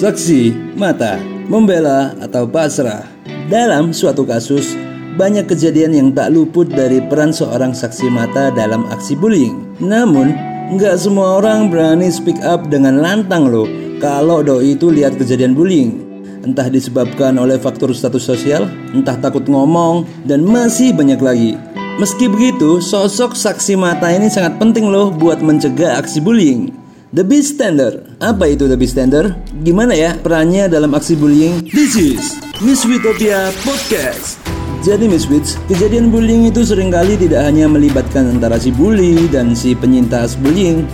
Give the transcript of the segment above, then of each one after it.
Saksi, mata, membela atau pasrah. Dalam suatu kasus, banyak kejadian yang tak luput dari peran seorang saksi mata dalam aksi bullying. Namun, nggak semua orang berani speak up dengan lantang loh kalau doi itu lihat kejadian bullying. Entah disebabkan oleh faktor status sosial, entah takut ngomong, dan masih banyak lagi. Meski begitu, sosok saksi mata ini sangat penting loh buat mencegah aksi bullying. The Bystander. Apa itu The Bystander? Gimana ya perannya dalam aksi bullying? This is Miss Witopia Podcast. Jadi Miss Wits, kejadian bullying itu sering kali tidak hanya melibatkan antara si bully dan si penyintas bullying.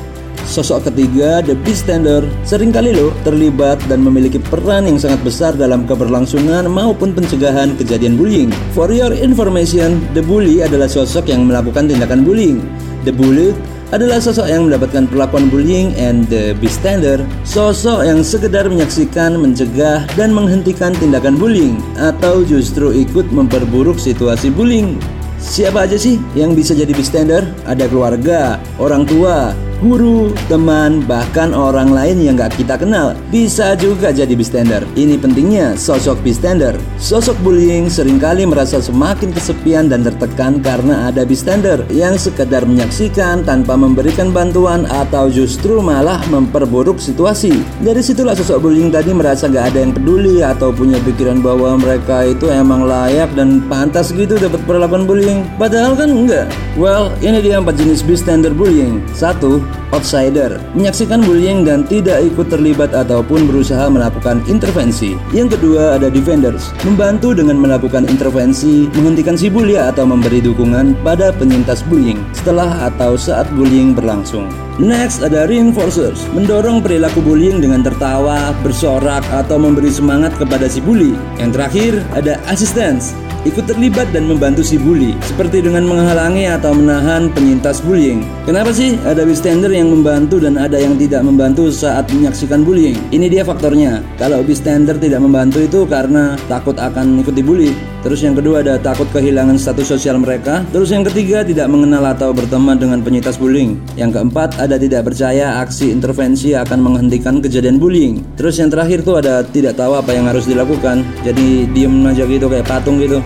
Sosok ketiga, The Bystander, sering kali loh terlibat dan memiliki peran yang sangat besar dalam keberlangsungan maupun pencegahan kejadian bullying. For your information, the bully adalah sosok yang melakukan tindakan bullying. The bullied adalah sosok yang mendapatkan perlakuan bullying and the bystander, sosok yang sekedar menyaksikan, mencegah, dan menghentikan tindakan bullying atau justru ikut memperburuk situasi bullying. Siapa aja sih yang bisa jadi bystander? Ada keluarga, orang tua, guru, teman, bahkan orang lain yang gak kita kenal bisa juga jadi bystander. Ini pentingnya sosok bystander. Sosok bullying sering kali merasa semakin kesepian dan tertekan karena ada bystander yang sekedar menyaksikan tanpa memberikan bantuan atau justru malah memperburuk situasi. Dari situlah sosok bullying tadi merasa gak ada yang peduli atau punya pikiran bahwa mereka itu emang layak dan pantas gitu dapat perlakuan bullying. Padahal kan enggak. Well, ini dia empat jenis bystander bullying. Satu, outsider, menyaksikan bullying dan tidak ikut terlibat ataupun berusaha melakukan intervensi. Yang kedua ada defenders, membantu dengan melakukan intervensi, menghentikan si bully atau memberi dukungan pada penyintas bullying setelah atau saat bullying berlangsung. Next ada reinforcers, mendorong perilaku bullying dengan tertawa, bersorak, atau memberi semangat kepada si bully. Yang terakhir ada assistance, ikut terlibat dan membantu si bully, seperti dengan menghalangi atau menahan penyintas bullying. Kenapa sih ada bystander yang membantu dan ada yang tidak membantu saat menyaksikan bullying? Ini dia faktornya. Kalau bystander tidak membantu itu karena takut akan ikut dibully. Terus yang kedua ada takut kehilangan status sosial mereka. Terus yang ketiga tidak mengenal atau berteman dengan penyintas bullying. Yang keempat ada tidak percaya aksi intervensi akan menghentikan kejadian bullying. Terus yang terakhir tuh ada tidak tahu apa yang harus dilakukan. Jadi diem aja gitu kayak patung gitu.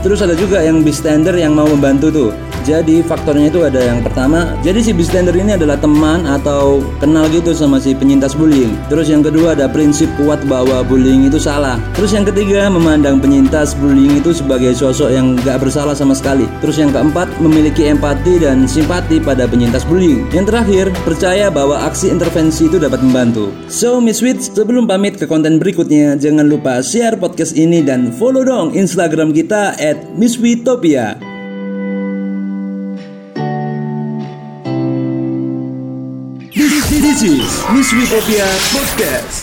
Terus ada juga yang bystander yang mau membantu tuh. Jadi faktornya itu ada yang pertama, jadi si bystander ini adalah teman atau kenal gitu sama si penyintas bullying. Terus yang kedua ada prinsip kuat bahwa bullying itu salah. Terus yang ketiga memandang penyintas bullying itu sebagai sosok yang gak bersalah sama sekali. Terus yang keempat memiliki empati dan simpati pada penyintas bullying. Yang terakhir percaya bahwa aksi intervensi itu dapat membantu. So Miss Wits, sebelum pamit ke konten berikutnya, jangan lupa share podcast ini dan follow dong Instagram kita at Miss Witopia. This is Miss Witopia Podcast.